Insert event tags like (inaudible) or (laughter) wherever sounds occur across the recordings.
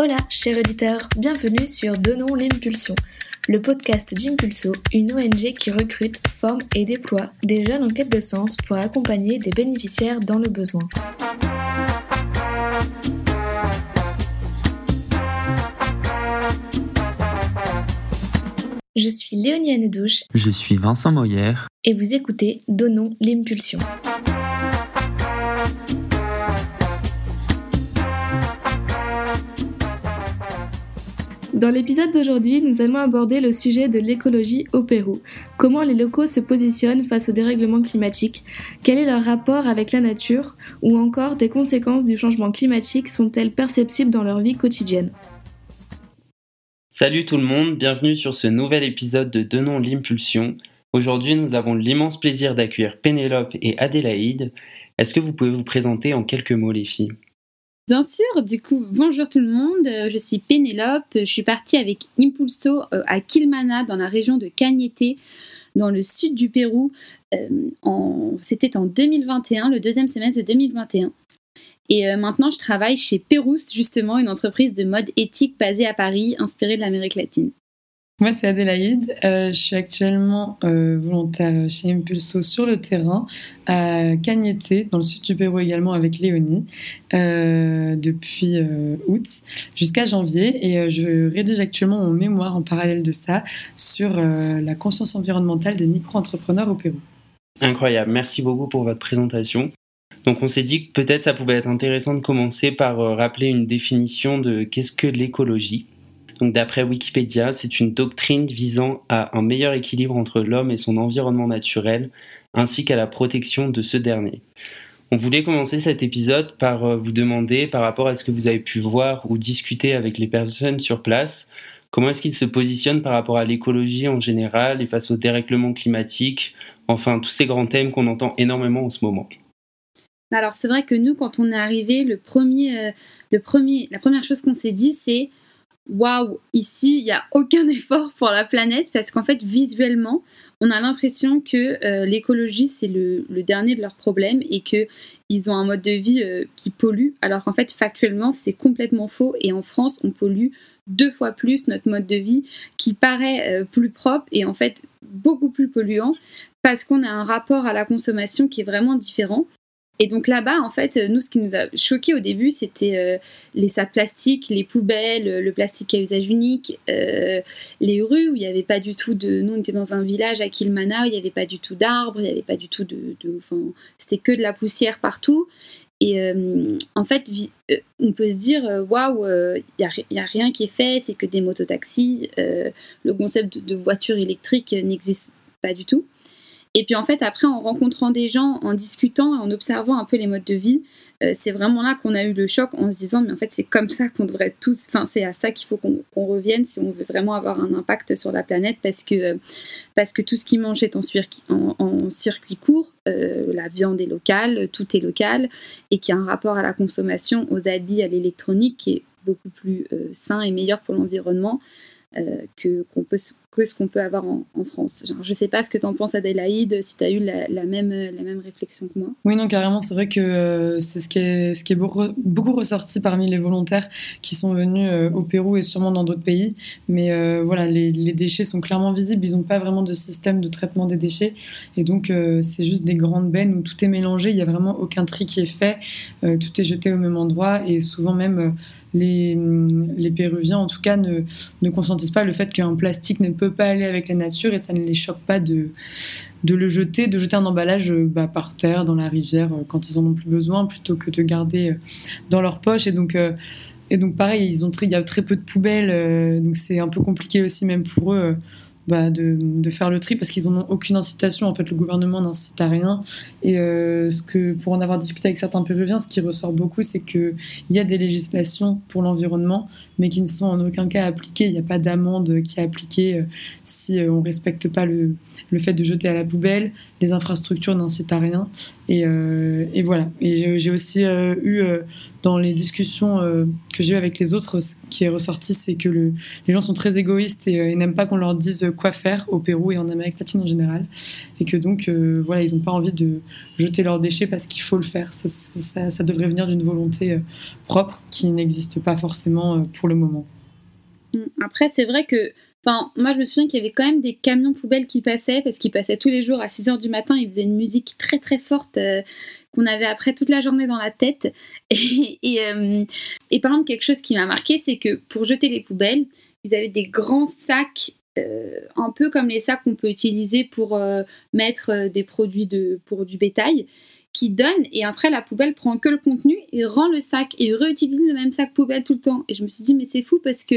Hola, chers auditeurs, bienvenue sur Donnons l'impulsion, le podcast d'Impulso, une ONG qui recrute, forme et déploie des jeunes en quête de sens pour accompagner des bénéficiaires dans le besoin. Je suis Léonie Anedouche. Je suis Vincent Moyer. Et vous écoutez Donnons l'impulsion. Dans l'épisode d'aujourd'hui, nous allons aborder le sujet de l'écologie au Pérou. Comment les locaux se positionnent face au dérèglement climatique? Quel est leur rapport avec la nature? Ou encore des conséquences du changement climatique sont-elles perceptibles dans leur vie quotidienne? Salut tout le monde, bienvenue sur ce nouvel épisode de Donnons l'impulsion. Aujourd'hui, nous avons l'immense plaisir d'accueillir Pénélope et Adélaïde. Est-ce que vous pouvez vous présenter en quelques mots, les filles? Bien sûr, du coup, bonjour tout le monde, euh, je suis Pénélope, je suis partie avec Impulso euh, à Quilmana dans la région de Cañete, dans le sud du Pérou. Euh, c'était en 2021, le deuxième semestre de 2021. Et maintenant, je travaille chez Pérouse, justement, une entreprise de mode éthique basée à Paris, inspirée de l'Amérique latine. Moi, c'est Adélaïde. Euh, je suis actuellement euh, volontaire chez Impulso sur le terrain, à Cagnete, dans le sud du Pérou également, avec Léonie, depuis août jusqu'à janvier. Et je rédige actuellement mon mémoire en parallèle de ça sur la conscience environnementale des micro-entrepreneurs au Pérou. Incroyable. Merci beaucoup pour votre présentation. Donc on s'est dit que peut-être ça pouvait être intéressant de commencer par euh, rappeler une définition de qu'est-ce que l'écologie. Donc d'après Wikipédia, c'est une doctrine visant à un meilleur équilibre entre l'homme et son environnement naturel, ainsi qu'à la protection de ce dernier. On voulait commencer cet épisode par euh, vous demander, par rapport à ce que vous avez pu voir ou discuter avec les personnes sur place, comment est-ce qu'ils se positionnent par rapport à l'écologie en général et face au dérèglement climatique, enfin tous ces grands thèmes qu'on entend énormément en ce moment. Alors c'est vrai que nous, quand on est arrivé, le premier, euh, le premier, la première chose qu'on s'est dit, c'est waouh, ici, il n'y a aucun (laughs) effort pour la planète parce qu'en fait, visuellement, on a l'impression que euh, l'écologie, c'est le, dernier de leurs problèmes et qu'ils ont un mode de vie euh, qui pollue, alors qu'en fait, factuellement, c'est complètement faux. Et en France, on pollue deux fois plus notre mode de vie qui paraît plus propre et en fait beaucoup plus polluant parce qu'on a un rapport à la consommation qui est vraiment différent. Et donc là-bas, en fait, nous, ce qui nous a choqué au début, c'était euh, les sacs plastiques, les poubelles, le plastique à usage unique, euh, les rues où il n'y avait pas du tout de. Nous, on était dans un village à Kilmana où il n'y avait pas du tout d'arbres, il n'y avait pas du tout de. enfin, c'était que de la poussière partout. Et euh, en fait, on peut se dire, waouh, il n'y a, rien qui est fait, c'est que des mototaxis. le concept de voiture électrique n'existe pas du tout. Et puis en fait, après, en rencontrant des gens, en discutant, en observant un peu les modes de vie, euh, c'est vraiment là qu'on a eu le choc en se disant, mais en fait, c'est comme ça qu'on devrait tous, enfin, c'est à ça qu'il faut qu'on revienne si on veut vraiment avoir un impact sur la planète, parce que, euh, parce que tout ce qui mange est en, circuit court, euh, la viande est locale, tout est local, et qu'il y a un rapport à la consommation, aux habits, à l'électronique qui est beaucoup plus sain et meilleur pour l'environnement. qu'on peut ce qu'on peut avoir en, France. Je sais pas ce que tu en penses, Adélaïde, si tu as eu la, même, la même réflexion que moi. Oui, non, carrément, c'est vrai que euh, c'est ce qui est, beaucoup, ressorti parmi les volontaires qui sont venus euh, au Pérou et sûrement dans d'autres pays. Mais euh, voilà, les, les, déchets sont clairement visibles, ils n'ont pas vraiment de système de traitement des déchets. Et donc, c'est juste des grandes bennes où tout est mélangé, il n'y a vraiment aucun tri qui est fait, tout est jeté au même endroit et souvent même les, les Péruviens, en tout cas, ne, ne consentissent pas le fait qu'un plastique ne peut pas aller avec la nature et ça ne les choque pas de, de le jeter, de jeter un emballage euh, bah, par terre, dans la rivière, euh, quand ils en ont plus besoin, plutôt que de garder euh, dans leur poche. Et donc, et donc pareil, ils ont il y a très peu de poubelles, donc c'est un peu compliqué aussi, même pour eux bah, de, faire le tri parce qu'ils n'ont aucune incitation. En fait, le gouvernement n'incite à rien. Et euh, ce que, pour en avoir discuté avec certains Péruviens, ce qui ressort beaucoup, c'est qu'il y a des législations pour l'environnement, mais qui ne sont en aucun cas appliquées. Il n'y a pas d'amende qui est appliquée euh, si euh, on ne respecte pas le, le, fait de jeter à la poubelle. les infrastructures n'incitent à rien. Et, et voilà. Et j'ai aussi eu dans les discussions que j'ai eues avec les autres, ce qui est ressorti, c'est que le, les gens sont très égoïstes et, n'aiment pas qu'on leur dise quoi faire au Pérou et en Amérique latine en général. Et que donc, voilà, ils n'ont pas envie de jeter leurs déchets parce qu'il faut le faire. Ça, ça, ça devrait venir d'une volonté propre qui n'existe pas forcément pour moment. Mm. Après, c'est vrai que Enfin, moi, je me souviens qu'il y avait quand même des camions poubelles qui passaient, parce qu'ils passaient tous les jours à 6 h du matin. Ils faisaient une musique très très forte euh, qu'on avait après toute la journée dans la tête. (laughs) Et, euh, et, par exemple, quelque chose qui m'a marqué, c'est que pour jeter les poubelles, ils avaient des grands sacs, euh, un peu comme les sacs qu'on peut utiliser pour mettre des produits de, pour du bétail qui donne et après la poubelle prend que le contenu et rend le sac et réutilise le même sac poubelle tout le temps. Et je me suis dit mais c'est fou parce que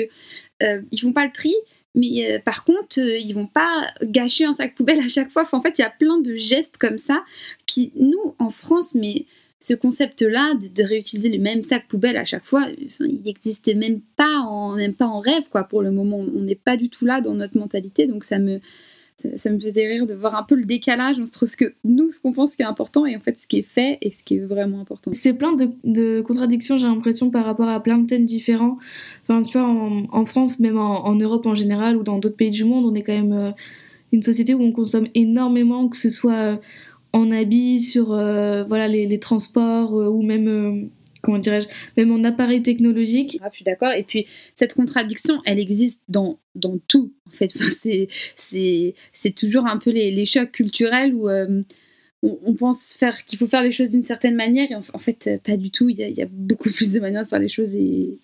euh, ils font pas le tri, mais euh, par contre euh, ils vont pas gâcher un sac poubelle (laughs) à chaque fois. en fait il y a plein de gestes comme ça qui nous en France mais ce concept-là de, réutiliser le même sac poubelle à chaque fois, il n'existe même pas en même pas en rêve quoi. Pour le moment, on n'est pas du tout là dans notre mentalité, donc ça me ça, me faisait rire de voir un peu le décalage entre ce que nous, ce qu'on pense qui est important et en fait ce qui est fait et ce qui est vraiment important. C'est plein de, contradictions, j'ai l'impression, par rapport à plein de thèmes différents. Enfin, tu vois, en, France, même en, Europe en général ou dans d'autres pays du monde, on est quand même euh, une société où on consomme énormément, que ce soit euh, en habits, sur euh, voilà, les, les transports ou même comment dirais-je, même en appareil technologique. Ah, je suis d'accord. Et puis, cette contradiction, elle existe dans, dans tout, en fait. Enfin, c'est toujours un peu les, les chocs culturels où euh, on, pense faire qu'il faut faire les choses d'une certaine manière, et en, fait, pas du tout. Il y, a, beaucoup plus de manières de faire les choses, et,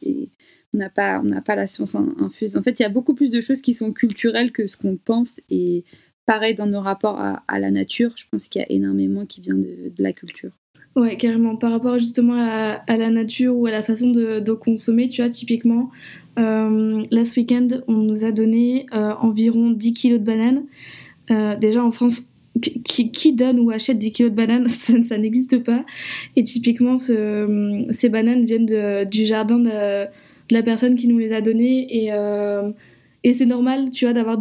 on n'a pas, pas la science infuse. En fait, il y a beaucoup plus de choses qui sont culturelles que ce qu'on pense, et pareil dans nos rapports à, à la nature, je pense qu'il y a énormément qui vient de, de la culture. Ouais, carrément. Par rapport justement à, la nature ou à la façon de, consommer, tu vois, typiquement, euh, last weekend, on nous a donné euh, environ 10 kilos de bananes. Euh, déjà en France, qui, donne ou achète 10 kilos de bananes? (laughs) Ça, n'existe pas. Et typiquement, ces bananes viennent du jardin de, la personne qui nous les a données. Et, et c'est normal, tu vois, d'avoir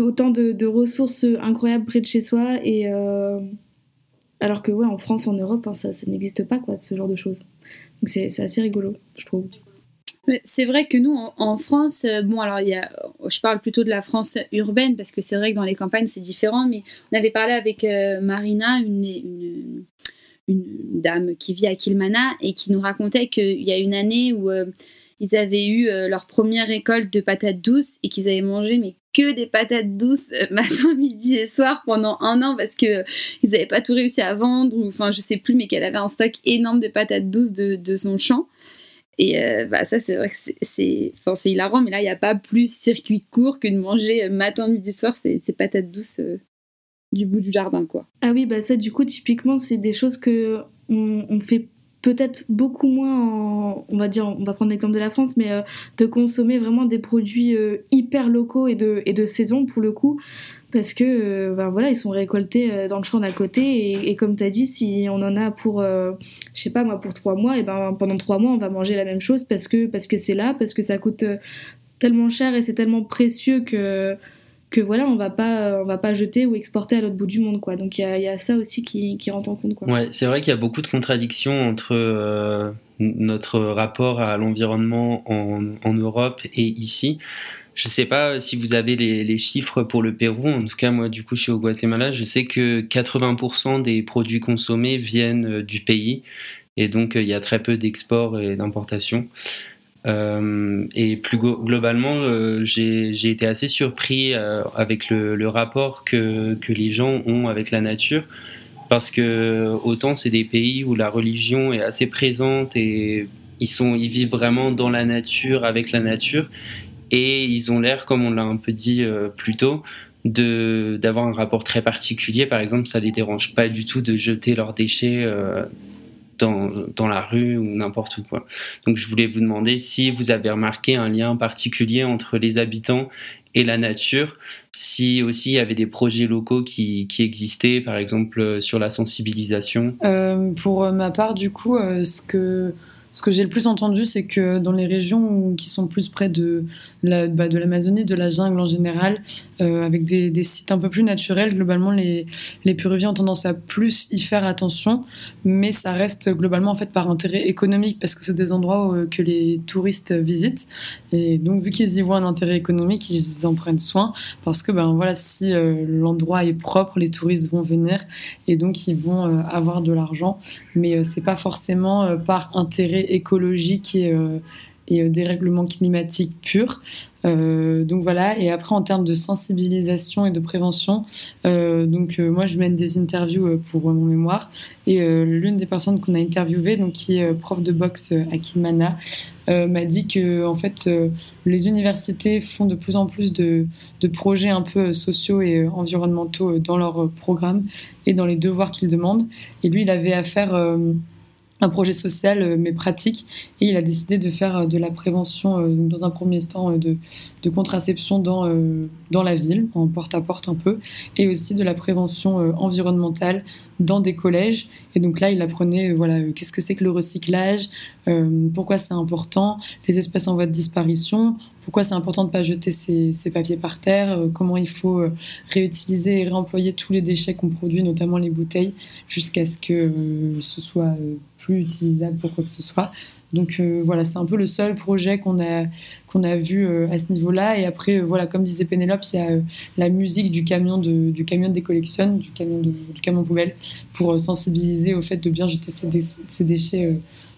autant de, de, ressources incroyables près de chez soi. Et alors que ouais, en France, en Europe, hein, ça, n'existe pas, quoi, ce genre de choses. Donc c'est assez rigolo, je trouve. C'est vrai que nous, en, France, euh, bon, alors y a, je parle plutôt de la France urbaine parce que c'est vrai que dans les campagnes c'est différent, mais on avait parlé avec euh, Marina, une, une, une, dame qui vit à Kilmana et qui nous racontait qu'il y a une année où euh, ils avaient eu leur première récolte de patates douces et qu'ils avaient mangé mais que des patates douces euh, (laughs) matin, midi et soir pendant un an parce que ils n'avaient pas tout réussi à vendre ou enfin je sais plus mais qu'elle avait un stock énorme de patates douces de, son champ. Et euh, bah ça c'est vrai que c'est enfin c'est hilarant mais là il n'y a pas plus circuit court que de manger euh, matin, midi, soir ces, ces patates douces du bout du jardin quoi. Ah oui bah ça du coup typiquement c'est des choses que on, on fait peut-être beaucoup moins, on va dire, on va prendre l'exemple de la France, mais euh, de consommer vraiment des produits euh, hyper locaux et de, et de saison pour le coup, parce que euh, ben voilà, ils sont récoltés dans le champ d'à côté et, comme tu as dit, si on en a pour, je sais pas moi, pour trois mois, et ben pendant trois mois on va manger la même chose parce que parce que c'est là, parce que ça coûte tellement cher et c'est tellement précieux que que voilà, on va pas, on va pas jeter ou exporter à l'autre bout du monde, quoi. Donc il y, a, ça aussi qui, rentre en compte, quoi. Ouais, c'est vrai qu'il y a beaucoup de contradictions entre euh, notre rapport à l'environnement en, Europe et ici. Je sais pas si vous avez les, chiffres pour le Pérou. En tout cas, moi, du coup, je suis au Guatemala. Je sais que 80% des produits consommés viennent euh, du pays. Et donc, il y a très peu d'export et d'importation. Euh, et plus globalement, euh, j'ai été assez surpris euh, avec le, rapport que, les gens ont avec la nature, parce que autant c'est des pays où la religion est assez présente et ils, sont, ils vivent vraiment dans la nature, avec la nature, et ils ont l'air, comme on l'a un peu dit plus tôt, d'avoir un rapport très particulier. Par exemple, ça les dérange pas du tout de jeter leurs déchets dans, la rue ou n'importe où. Quoi. Donc je voulais vous demander si vous avez remarqué un lien particulier entre les habitants et la nature, si aussi il y avait des projets locaux qui, existaient, par exemple euh, sur la sensibilisation. Euh, pour ma part, du coup, euh, ce que Ce que j'ai le plus entendu, c'est que dans les régions qui sont plus près de bah, de l'Amazonie, de la jungle en général, euh, avec des, sites un peu plus naturels, globalement, les, les Péruviens ont tendance à plus y faire attention, mais ça reste globalement en fait par intérêt économique, parce que c'est des endroits euh, que les touristes visitent, et donc vu qu'ils y voient un intérêt économique, ils en prennent soin, parce que ben voilà, si euh, l'endroit est propre, les touristes vont venir, et donc ils vont avoir de l'argent, mais c'est pas forcément par intérêt écologique et, euh, et euh, dérèglement climatique pur. Euh, donc voilà, et après en termes de sensibilisation et de prévention, donc moi je mène des interviews pour mon mémoire et l'une des personnes qu'on a interviewées, donc qui est prof de boxe à Kilmana, m'a dit que en fait les universités font de plus en plus de, de projets un peu sociaux et environnementaux dans leur programme et dans les devoirs qu'ils demandent. Et lui, il avait affaire un projet social euh, mais pratique. Et il a décidé de faire euh, de la prévention euh, dans un premier temps de, de contraception dans, dans la ville en porte à porte un peu et aussi de la prévention environnementale dans des collèges. Et donc là il apprenait voilà qu'est-ce que c'est que le recyclage pourquoi c'est important les espèces en voie de disparition pourquoi c'est important de ne pas jeter ces, papiers par terre, comment il faut réutiliser et réemployer tous les déchets qu'on produit, notamment les bouteilles, jusqu'à ce que ce soit plus utilisable pour quoi que ce soit. Donc euh, voilà, c'est un peu le seul projet qu'on a, qu'on a vu euh, à ce niveau-là. Et après, euh, voilà, comme disait Pénélope, il y a la musique du camion de, du camion des collections, du camion, du camion poubelle, pour sensibiliser au fait de bien jeter ces, déchets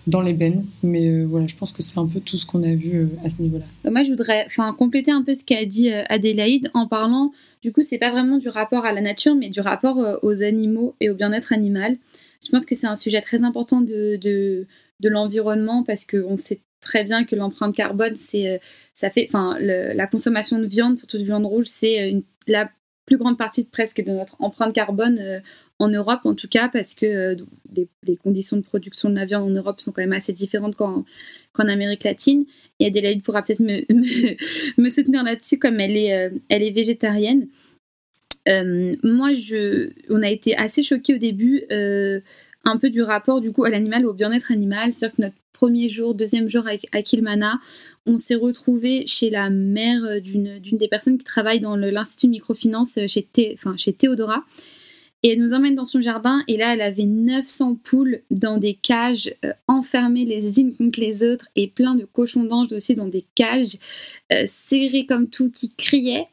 dans les bennes. Mais voilà, je pense que c'est un peu tout ce qu'on a vu à ce niveau-là. Moi, je voudrais compléter un peu ce qu'a dit Adélaïde en parlant, du coup, c'est pas vraiment du rapport à la nature, mais du rapport aux animaux et au bien-être animal. Je pense que c'est un sujet très important de, de, de l'environnement parce qu'on sait très bien que l'empreinte carbone, c'est, euh, ça fait, enfin, la consommation de viande, surtout de viande rouge, c'est euh, la plus grande partie presque de notre empreinte carbone euh, en Europe, en tout cas, parce que les, conditions de production de la viande en Europe sont quand même assez différentes qu'en, qu'en Amérique latine. Et Adélaïde pourra peut-être me, (laughs) me, soutenir là-dessus, comme elle est, elle est végétarienne. Euh, moi, on a été assez choqués au début, euh, un peu du rapport du coup à l'animal, au bien-être animal. C'est-à-dire que notre premier jour, deuxième jour à Kilmana, on s'est retrouvé chez la mère d'une, des personnes qui travaille dans l'Institut Microfinance chez, Théodora. Et elle nous emmène dans son jardin et là, elle avait 900 poules dans des cages euh, enfermées les unes contre les autres et plein de cochons d'ange aussi dans des cages serrées comme tout qui criaient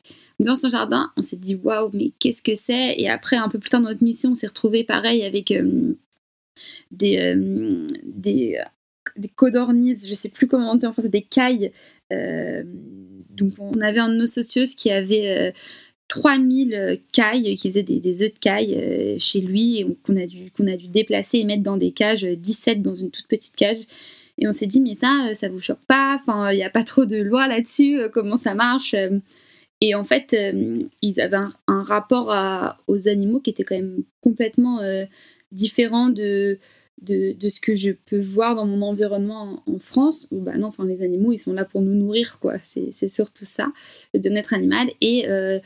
dans son jardin. On s'est dit waouh, mais qu'est-ce que c'est? Et après, un peu plus tard dans notre mission, on s'est retrouvé pareil avec euh, des, euh, des, des, codornises, je sais plus comment on dit en français, des cailles. Euh, donc, on avait un de nos socios qui avait. 3000 cailles qui faisaient des, œufs de cailles chez lui et qu'on a, dû, a dû déplacer et mettre dans des cages, 17 dans une toute petite cage. Et on s'est dit, mais ça, ça vous choque pas? Enfin, il n'y a pas trop de loi là-dessus Comment ça marche et en fait, euh, ils avaient un, rapport aux animaux qui était quand même complètement euh, différent de, de, ce que je peux voir dans mon environnement en, France, bah non, les animaux, ils sont là pour nous nourrir, quoi. C'est surtout ça, le bien-être animal. Et euh,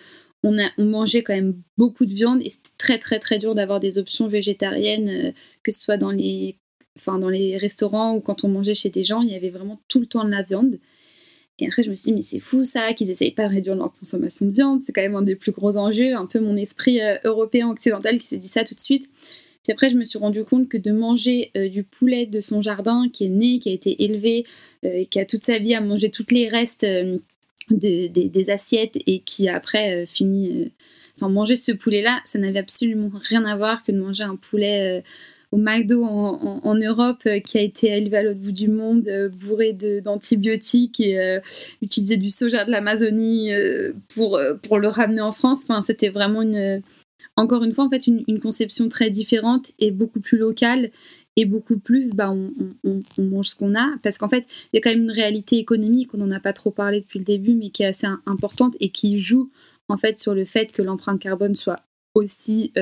on, a, on mangeait quand même beaucoup de viande, et c'était très, très, très dur d'avoir des options végétariennes, que ce soit dans les, dans les restaurants ou quand on mangeait chez des gens, il y avait vraiment tout le temps de la viande. Et après, je me suis dit, mais c'est fou ça, qu'ils essayent pas de réduire leur consommation de viande. C'est quand même un des plus gros enjeux. Un peu mon esprit euh, européen occidental qui s'est dit ça tout de suite. Puis après, je me suis rendu compte que de manger euh, du poulet de son jardin, qui est né, qui a été élevé, euh, qui a toute sa vie à manger tous les restes des assiettes et qui après fini. Enfin, manger ce poulet-là, ça n'avait absolument rien à voir que de manger un poulet au McDo en, Europe euh, qui a été élevé à l'autre bout du monde, euh, bourré d'antibiotiques et euh, utilisé du soja de l'Amazonie pour, pour le ramener en France. Enfin, c'était vraiment une, encore une fois, en fait, une, conception très différente et beaucoup plus locale et beaucoup plus, bah, on, on mange ce qu'on a. Parce qu'en fait, il y a quand même une réalité économique, on n'en a pas trop parlé depuis le début, mais qui est assez importante et qui joue en fait sur le fait que l'empreinte carbone soit aussi,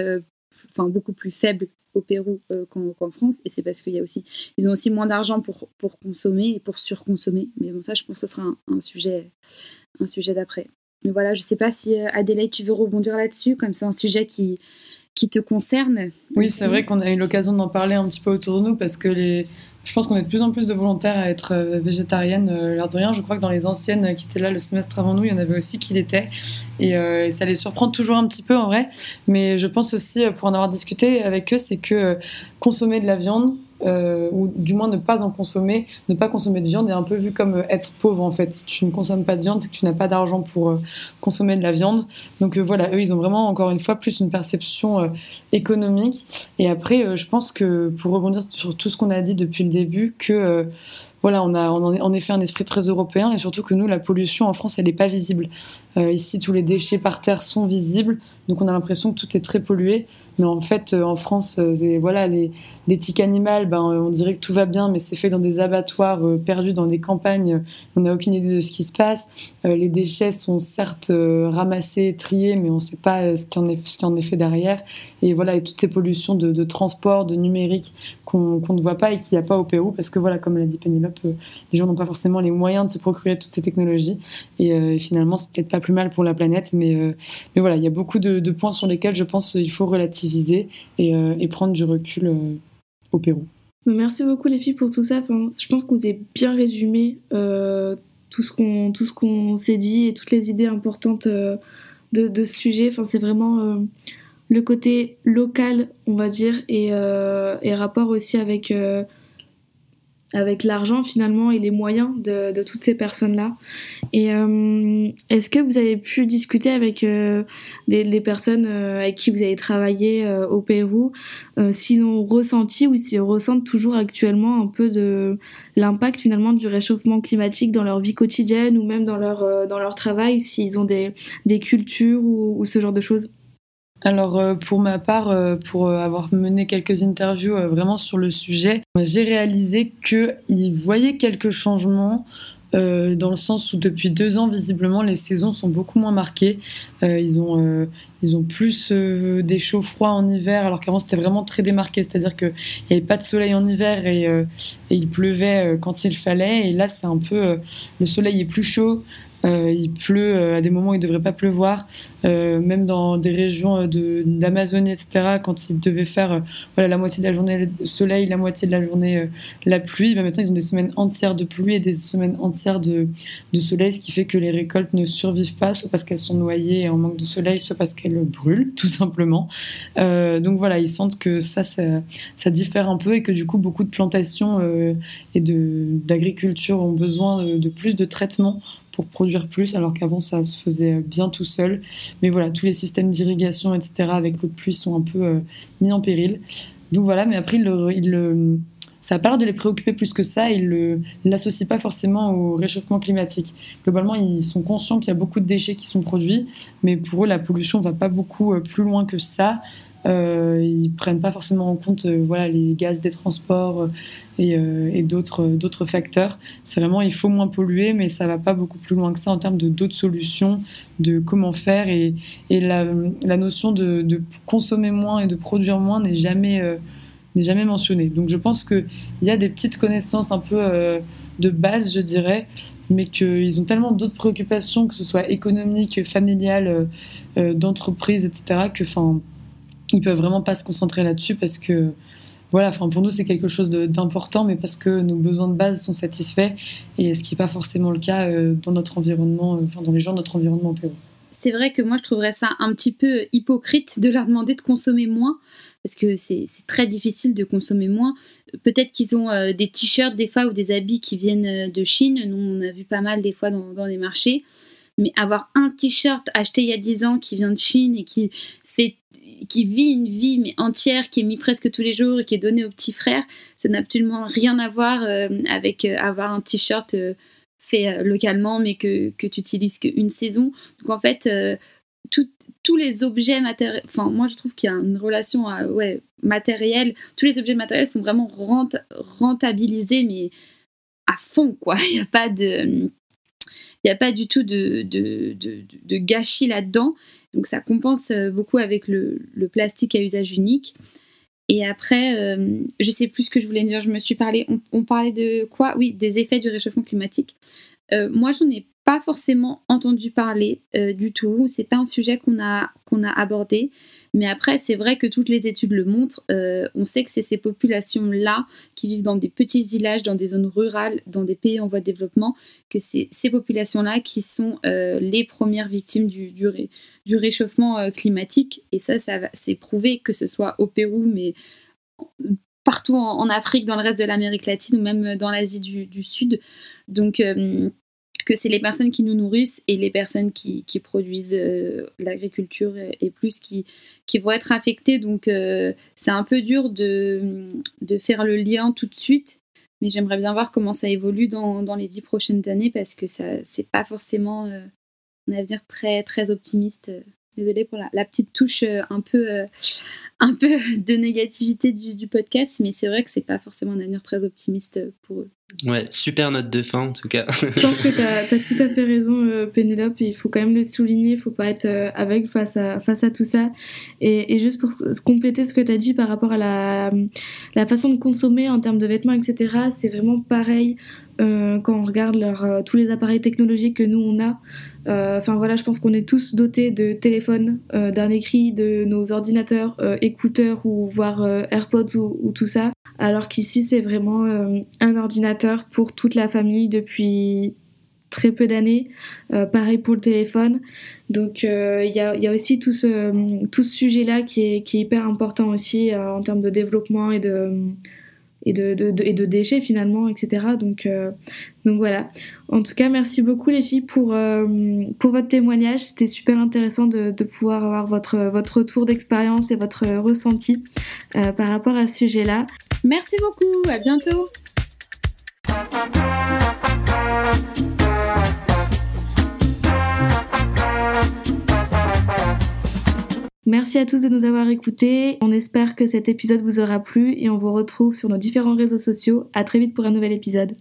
enfin, beaucoup plus faible au Pérou euh, qu'en France. Et c'est parce qu'il y a aussi, ils ont aussi moins d'argent pour, pour consommer et pour surconsommer. Mais bon, ça, je pense que ce sera un, sujet, un sujet d'après. Mais voilà, je sais pas si euh, Adélaïde, tu veux rebondir là-dessus, comme c'est un sujet qui, qui te concerne. Oui, c'est vrai qu'on a eu l'occasion d'en parler un petit peu autour de nous parce que les, je pense qu'on est de plus en plus de volontaires à être euh, végétarienne, euh, l'air de rien. Je crois que dans les anciennes qui étaient là le semestre avant nous, il y en avait aussi qui l'étaient. Et, euh, ça les surprend toujours un petit peu en vrai. Mais je pense aussi, pour en avoir discuté avec eux, c'est que consommer de la viande, euh, ou du moins ne pas en consommer, ne pas consommer de viande est un peu vu comme euh, être pauvre en fait. Si tu ne consommes pas de viande, c'est que tu n'as pas d'argent pour euh, consommer de la viande. Donc voilà, eux, ils ont vraiment encore une fois plus une perception économique. Et après, je pense que pour rebondir sur tout ce qu'on a dit depuis le début, que voilà, on a, en effet un esprit très européen et surtout que nous, la pollution en France, elle n'est pas visible. Ici, tous les déchets par terre sont visibles, donc on a l'impression que tout est très pollué. Mais en fait, en France, voilà, les, L'éthique animale, ben, on dirait que tout va bien, mais c'est fait dans des abattoirs euh, perdus dans des campagnes. On n'a aucune idée de ce qui se passe. Euh, les déchets sont certes euh, ramassés, triés, mais on ne sait pas ce qui, en est, fait derrière. Et voilà, et toutes ces pollutions de, transport, de numérique qu'on ne voit pas et qu'il n'y a pas au Pérou, parce que voilà, comme l'a dit Pénélope, les gens n'ont pas forcément les moyens de se procurer toutes ces technologies. Et, finalement, c'est peut-être pas plus mal pour la planète, mais, mais voilà, il y a beaucoup de, points sur lesquels je pense qu'il faut relativiser et, et prendre du recul au Pérou. Merci beaucoup les filles pour tout ça. je pense que vous avez bien résumé euh, tout ce qu'on tout s'est dit et toutes les idées importantes euh, de, ce sujet. Enfin, c'est vraiment euh, le côté local, on va dire, et, et rapport aussi avec avec l'argent finalement et les moyens de, toutes ces personnes-là. Et euh, est-ce que vous avez pu discuter avec euh, les, personnes euh, avec qui vous avez travaillé au Pérou, s'ils ont ressenti ou s'ils ressentent toujours actuellement un peu de l'impact finalement du réchauffement climatique dans leur vie quotidienne ou même dans leur, dans leur travail, s'ils ont des, des cultures ou ce genre de choses? Alors euh, pour ma part, euh, pour euh, avoir mené quelques interviews vraiment sur le sujet, j'ai réalisé qu'ils voyaient quelques changements. dans le sens où depuis deux ans, visiblement, les saisons sont beaucoup moins marquées. ils, ont, ils ont plus des chauds froids en hiver, alors qu'avant c'était vraiment très démarqué, c'est-à-dire qu'il n'y avait pas de soleil en hiver et, et il pleuvait quand il fallait. Et là, c'est un peu le soleil est plus chaud, il pleut euh, à des moments où il ne devrait pas pleuvoir, euh, même dans des régions d'Amazonie, etc. Quand il devait faire voilà, la moitié de la journée le soleil, la moitié de la journée la pluie, ben maintenant ils ont des semaines entières de pluie et des semaines entières de, de soleil, ce qui fait que les récoltes ne survivent pas, soit parce qu'elles sont noyées en manque de soleil, soit parce qu'elles brûlent, (laughs) tout simplement. donc voilà, ils sentent que ça, ça, diffère un peu et que du coup, beaucoup de plantations et d'agriculture ont besoin de, de plus de traitements pour produire plus, alors qu'avant ça se faisait bien tout seul. Mais voilà, tous les systèmes d'irrigation, etc., avec l'eau de pluie sont un peu euh, mis en péril. Donc voilà, mais après, il, le, ça n'a pas l'air de les préoccuper plus que ça. Ils ne l'associent pas forcément au réchauffement climatique. Globalement, ils sont conscients qu'il y a beaucoup de déchets qui sont produits, mais pour eux, la pollution ne va pas beaucoup euh, plus loin que ça. Euh, ils prennent pas forcément en compte euh, voilà les gaz des transports et, et d'autres d'autres facteurs. C'est vraiment il faut moins polluer, mais ça va pas beaucoup plus loin que ça en termes de d'autres solutions, de comment faire et, la, notion de, consommer moins et de produire moins n'est jamais n'est jamais mentionnée. Donc je pense qu'il y a des petites connaissances un peu de base, je dirais, mais qu'ils ont tellement d'autres préoccupations, que ce soit économiques, familiales, d'entreprise, etc., que enfin ils peuvent vraiment pas se concentrer là-dessus parce que voilà, enfin pour nous c'est quelque chose d'important, mais parce que nos besoins de base sont satisfaits et ce qui n'est pas forcément le cas euh, dans notre environnement, euh, enfin dans les gens de notre environnement au Pérou. C'est vrai que moi je trouverais ça un petit peu hypocrite de leur demander de consommer moins parce que c'est très difficile de consommer moins. Peut-être qu'ils ont euh, des t-shirts des fois ou des habits qui viennent de Chine. Nous on a vu pas mal des fois dans, dans les marchés mais avoir un t-shirt acheté il y a 10 ans qui vient de Chine et qui fait qui vit une vie mais entière, qui est mis presque tous les jours et qui est donné aux petits frères, ça n'a absolument rien à voir euh, avec euh, avoir un t-shirt euh, fait localement mais que, que tu utilises qu'une saison. Donc en fait, tous les objets matériels, enfin moi je trouve qu'il y a une relation à, ouais, matérielle, tous les objets matériels sont vraiment rentabilisés mais à fond quoi, (laughs) il n'y a pas de... Il n'y a pas du tout de, de, de gâchis là-dedans. Donc ça compense euh, beaucoup avec le, plastique à usage unique. Et après, euh, je sais plus ce que je voulais dire. Je me suis parlé. On, parlait de quoi? Oui, des effets du réchauffement climatique. Euh, moi, j'en ai pas forcément entendu parler du tout. C'est pas un sujet qu'on a qu'on a abordé. Mais après, c'est vrai que toutes les études le montrent. Euh, on sait que c'est ces populations-là qui vivent dans des petits villages, dans des zones rurales, dans des pays en voie de développement, que c'est ces populations-là qui sont euh, les premières victimes du, réchauffement euh, climatique. Et ça, ça c'est prouvé que ce soit au Pérou, mais partout en, Afrique, dans le reste de l'Amérique latine ou même dans l'Asie du, du, Sud. Donc, que c'est les personnes qui nous nourrissent et les personnes qui, produisent euh, l'agriculture et, plus qui, qui vont être affectées. Donc euh, c'est un peu dur de, de, faire le lien tout de suite, mais j'aimerais bien voir comment ça évolue dans, dans les dix prochaines années parce que ça c'est pas forcément euh, un avenir très très optimiste. Désolée pour la, petite touche un peu, (laughs) un peu de négativité du, du podcast, mais c'est vrai que c'est pas forcément un avenir très optimiste pour eux. Ouais, super note de fin en tout cas. Je pense que tu as, tout à fait raison, euh, Pénélope. Il faut quand même le souligner. Il faut pas être euh, aveugle face à, face à tout ça. Et, et juste pour compléter ce que tu as dit par rapport à la, la façon de consommer en termes de vêtements, etc., c'est vraiment pareil euh, quand on regarde euh, tous les appareils technologiques que nous on a. Enfin voilà, je pense qu'on est tous dotés de téléphones, d'un écrit, de nos ordinateurs, écouteurs ou voire AirPods ou, ou, tout ça. Alors qu'ici c'est vraiment un ordinateur pour toute la famille depuis très peu d'années. Euh, pareil pour le téléphone. Donc euh, il y, a, aussi tout ce, sujet-là qui est, hyper important aussi euh, en termes de développement et de, et de, et de déchets finalement, etc. Donc, donc voilà. En tout cas, merci beaucoup les filles pour, pour votre témoignage. C'était super intéressant de, de, pouvoir avoir votre, votre retour d'expérience et votre ressenti par rapport à ce sujet-là. Merci beaucoup, à bientôt. Merci à tous de nous avoir écoutés. On espère que cet épisode vous aura plu et on vous retrouve sur nos différents réseaux sociaux. À très vite pour un nouvel épisode.